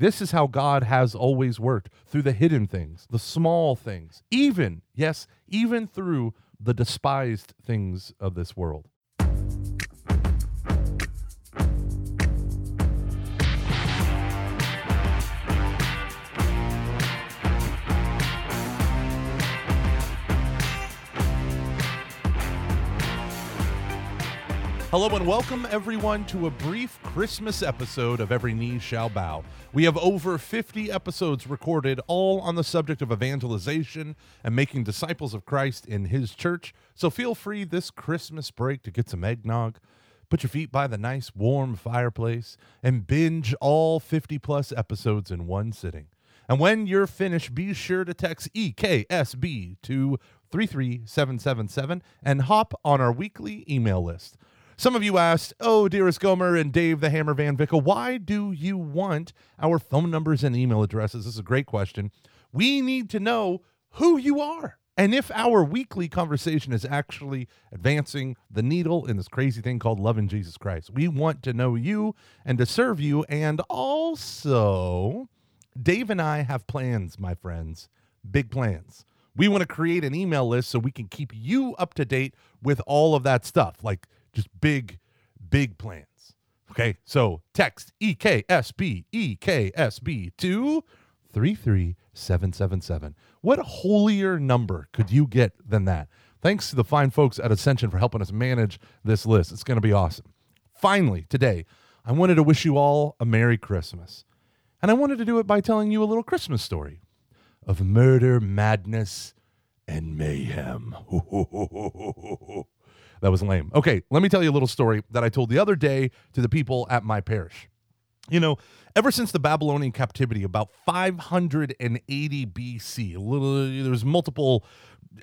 This is how God has always worked through the hidden things, the small things, even, yes, even through the despised things of this world. Hello and welcome everyone to a brief Christmas episode of Every Knee Shall Bow. We have over 50 episodes recorded, all on the subject of evangelization and making disciples of Christ in His church. So feel free this Christmas break to get some eggnog, put your feet by the nice warm fireplace, and binge all 50 plus episodes in one sitting. And when you're finished, be sure to text EKSB to 33777 and hop on our weekly email list. Some of you asked, Oh, dearest Gomer and Dave the Hammer Van Vickle, why do you want our phone numbers and email addresses? This is a great question. We need to know who you are and if our weekly conversation is actually advancing the needle in this crazy thing called loving Jesus Christ. We want to know you and to serve you. And also, Dave and I have plans, my friends, big plans. We want to create an email list so we can keep you up to date with all of that stuff, like just big, big plans. Okay, so text EKSB, EKSB to 33777. What holier number could you get than that? Thanks to the fine folks at Ascension for helping us manage this list. It's going to be awesome. Finally, today, I wanted to wish you all a Merry Christmas. And I wanted to do it by telling you a little Christmas story of murder, madness, and mayhem. That was lame. Okay, let me tell you a little story that I told the other day to the people at my parish. You know, ever since the Babylonian captivity, about 580 BC, little, there's multiple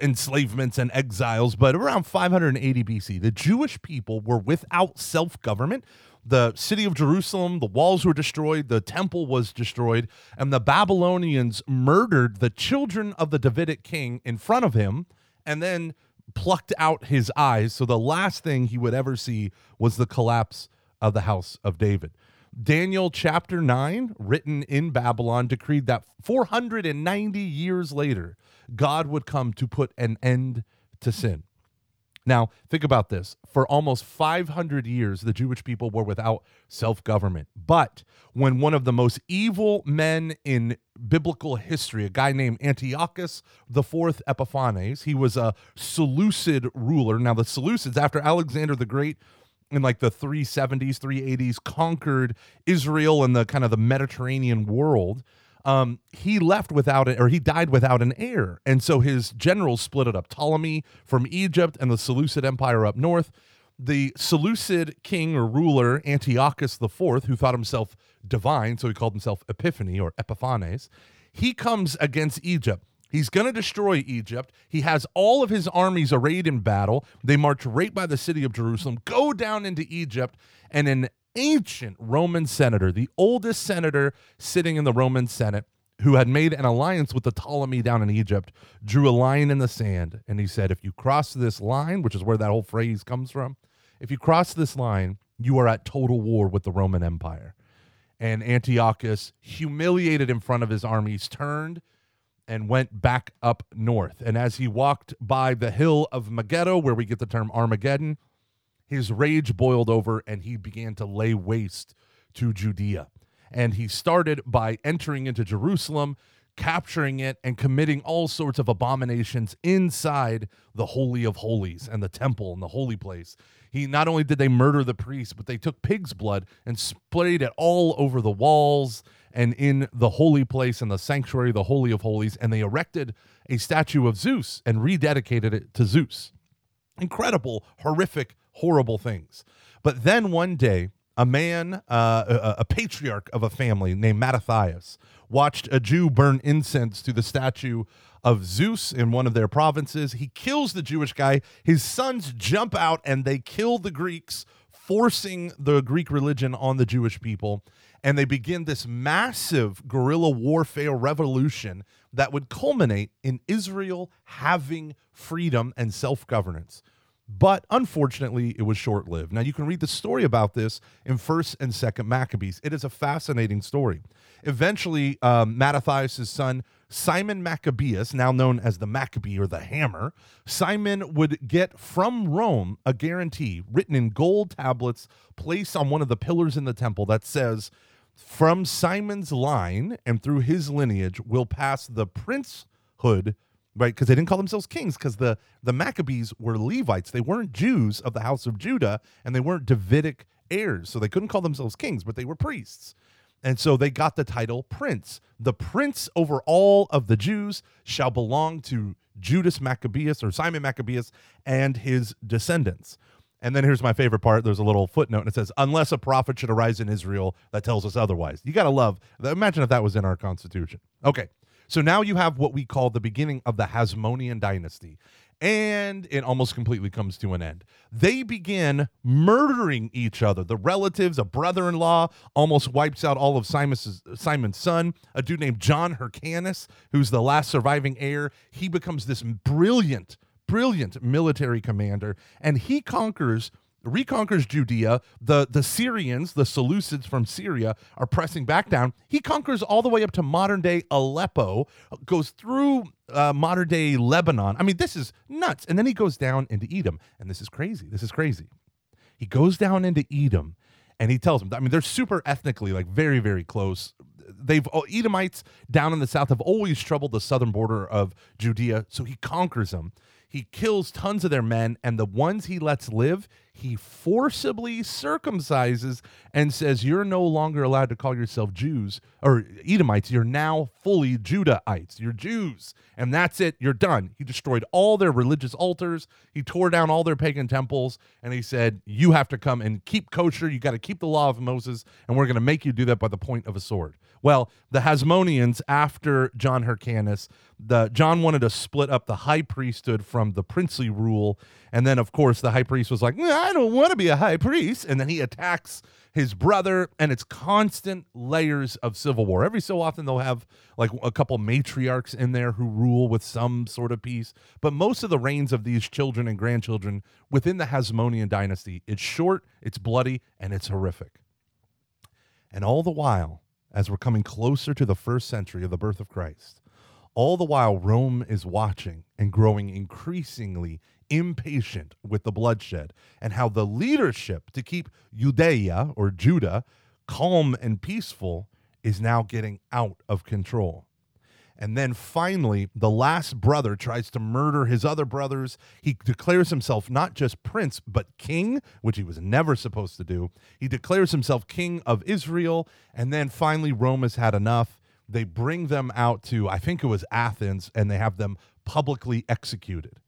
enslavements and exiles, but around 580 BC, the Jewish people were without self government. The city of Jerusalem, the walls were destroyed, the temple was destroyed, and the Babylonians murdered the children of the Davidic king in front of him and then plucked out his eyes. So the last thing he would ever see was the collapse of the house of David. Daniel chapter 9, written in Babylon, decreed that 490 years later, God would come to put an end to sin. Now, think about this. For almost 500 years, the Jewish people were without self government. But when one of the most evil men in biblical history, a guy named Antiochus IV Epiphanes, he was a Seleucid ruler. Now, the Seleucids, after Alexander the Great, in like the 370s, 380s, conquered Israel and the kind of the Mediterranean world um, he left without it, or he died without an heir. And so his generals split it up Ptolemy from Egypt and the Seleucid Empire up north. The Seleucid king or ruler, Antiochus IV, who thought himself divine, so he called himself Epiphany or Epiphanes, he comes against Egypt. He's going to destroy Egypt. He has all of his armies arrayed in battle. They march right by the city of Jerusalem, go down into Egypt, and an ancient Roman senator, the oldest senator sitting in the Roman Senate, who had made an alliance with the Ptolemy down in Egypt, drew a line in the sand. And he said, If you cross this line, which is where that whole phrase comes from, if you cross this line, you are at total war with the Roman Empire. And Antiochus, humiliated in front of his armies, turned and went back up north. And as he walked by the hill of Megiddo, where we get the term Armageddon, his rage boiled over and he began to lay waste to Judea. And he started by entering into Jerusalem, capturing it, and committing all sorts of abominations inside the Holy of Holies and the temple and the holy place. He not only did they murder the priests, but they took pig's blood and sprayed it all over the walls and in the holy place and the sanctuary, the Holy of Holies, and they erected a statue of Zeus and rededicated it to Zeus. Incredible, horrific horrible things. But then one day, a man, uh, a, a, patriarch of a family named Mattathias, watched a Jew burn incense to the statue of Zeus in one of their provinces. He kills the Jewish guy. His sons jump out and they kill the Greeks, forcing the Greek religion on the Jewish people. And they begin this massive guerrilla warfare revolution that would culminate in Israel having freedom and self governance. But unfortunately, it was short lived. Now, you can read the story about this in 1st and 2nd Maccabees. It is a fascinating story. Eventually, um, Mattathias' son, Simon Maccabeus, now known as the Maccabee or the Hammer, Simon would get from Rome a guarantee written in gold tablets placed on one of the pillars in the temple that says, From Simon's line and through his lineage will pass the princehood right? Because they didn't call themselves kings because the the Maccabees were Levites. They weren't Jews of the house of Judah, and they weren't Davidic heirs, so they couldn't call themselves kings, but they were priests. And so they got the title prince. The prince over all of the Jews shall belong to Judas Maccabeus or Simon Maccabeus and his descendants. And then here's my favorite part. There's a little footnote and it says, unless a prophet should arise in Israel that tells us otherwise. You got to love, imagine if that was in our constitution. Okay. So now you have what we call the beginning of the Hasmonean dynasty. And it almost completely comes to an end. They begin murdering each other. The relatives, a brother in law, almost wipes out all of Simon's, Simon's son, a dude named John Hyrcanus, who's the last surviving heir. He becomes this brilliant, brilliant military commander, and he conquers reconquers Judea. The, the Syrians, the Seleucids from Syria, are pressing back down. He conquers all the way up to modern day Aleppo, goes through uh, modern day Lebanon. I mean, this is nuts. And then he goes down into Edom. And this is crazy. This is crazy. He goes down into Edom and he tells them, I mean, they're super ethnically, like very, very close. They've oh, Edomites down in the south have always troubled the southern border of Judea, so he conquers them. He kills tons of their men, and the ones he lets live, he forcibly circumcises and says, You're no longer allowed to call yourself Jews or Edomites. You're now fully Judahites. You're Jews. And that's it. You're done. He destroyed all their religious altars. He tore down all their pagan temples. And he said, You have to come and keep kosher. You got to keep the law of Moses. And we're going to make you do that by the point of a sword. Well, the Hasmoneans, after John Hyrcanus, the John wanted to split up the high priesthood from the princely rule. And then, of course, the high priest was like, I don't want to be a high priest. And then he attacks his brother, and it's constant layers of civil war. Every so often, they'll have like a couple matriarchs in there who rule with some sort of peace. But most of the reigns of these children and grandchildren within the Hasmonean dynasty, it's short, it's bloody, and it's horrific. And all the while, as we're coming closer to the first century of the birth of Christ, all the while Rome is watching and growing increasingly impatient with the bloodshed and how the leadership to keep Judea or Judah calm and peaceful is now getting out of control. And then finally, the last brother tries to murder his other brothers. He declares himself not just prince, but king, which he was never supposed to do. He declares himself king of Israel. And then finally, Rome has had enough. They bring them out to, I think it was Athens, and they have them publicly executed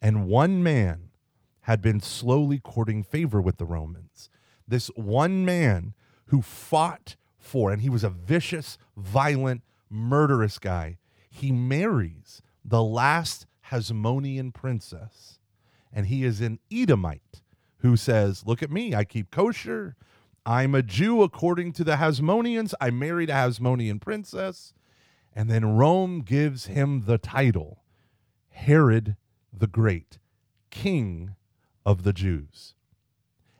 and one man had been slowly courting favor with the Romans. This one man who fought for, and he was a vicious, violent, murderous guy, he marries the last Hasmonean princess. And he is an Edomite who says, Look at me, I keep kosher. I'm a Jew according to the Hasmoneans. I married a Hasmonean princess. And then Rome gives him the title Herod the Great, King of the Jews.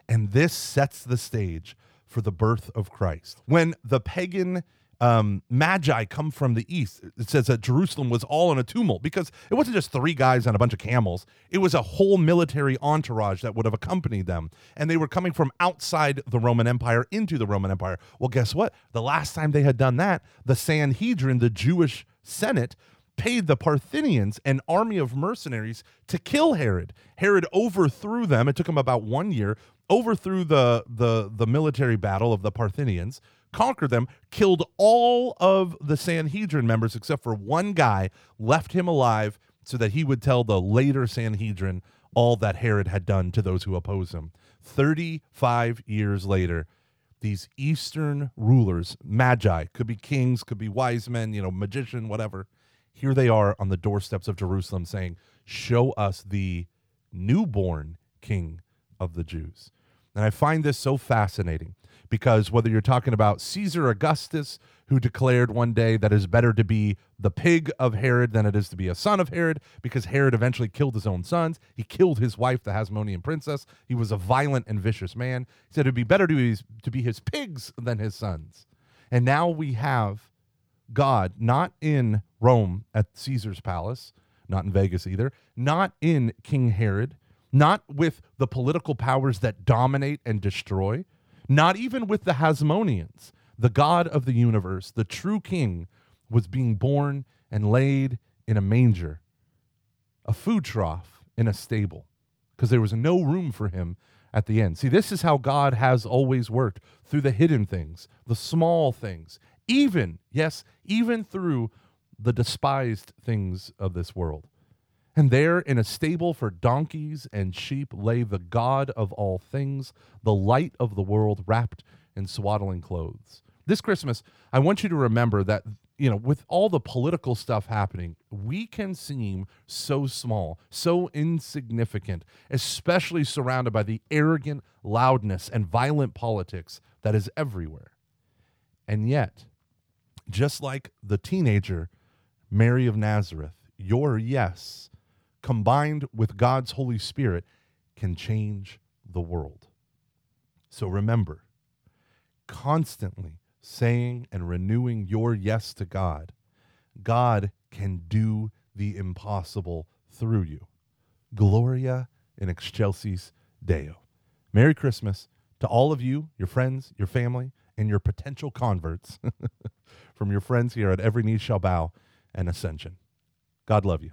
And this sets the stage for the birth of Christ. When the pagan um, magi come from the east, it says that Jerusalem was all in a tumult because it wasn't just three guys on a bunch of camels. It was a whole military entourage that would have accompanied them. And they were coming from outside the Roman Empire into the Roman Empire. Well, guess what? The last time they had done that, the Sanhedrin, the Jewish Senate, paid the Parthians an army of mercenaries to kill Herod. Herod overthrew them. It took him about one year. Overthrew the the the military battle of the Parthians, conquered them, killed all of the Sanhedrin members except for one guy, left him alive so that he would tell the later Sanhedrin all that Herod had done to those who oppose him. 35 years later, these Eastern rulers, magi, could be kings, could be wise men, you know, magician, whatever, here they are on the doorsteps of Jerusalem saying, Show us the newborn king of the Jews. And I find this so fascinating because whether you're talking about Caesar Augustus, who declared one day that it is better to be the pig of Herod than it is to be a son of Herod, because Herod eventually killed his own sons. He killed his wife, the Hasmonean princess. He was a violent and vicious man. He said it'd be better to be, to be his pigs than his sons. And now we have God not in Rome at Caesar's palace, not in Vegas either, not in King Herod, not with the political powers that dominate and destroy, not even with the Hasmoneans. The God of the universe, the true king, was being born and laid in a manger, a food trough in a stable, because there was no room for him at the end. See, this is how God has always worked through the hidden things, the small things, even, yes, even through the despised things of this world. And there in a stable for donkeys and sheep lay the God of all things, the light of the world, wrapped in swaddling clothes. This Christmas, I want you to remember that, you know, with all the political stuff happening, we can seem so small, so insignificant, especially surrounded by the arrogant loudness and violent politics that is everywhere. And yet, just like the teenager Mary of Nazareth, your yes, combined with God's Holy Spirit, can change the world. So remember, constantly saying and renewing your yes to God, God can do the impossible through you. Gloria in excelsis Deo. Merry Christmas to all of you, your friends, your family, and your potential converts from your friends here at Every Knee Shall Bow and Ascension. God love you.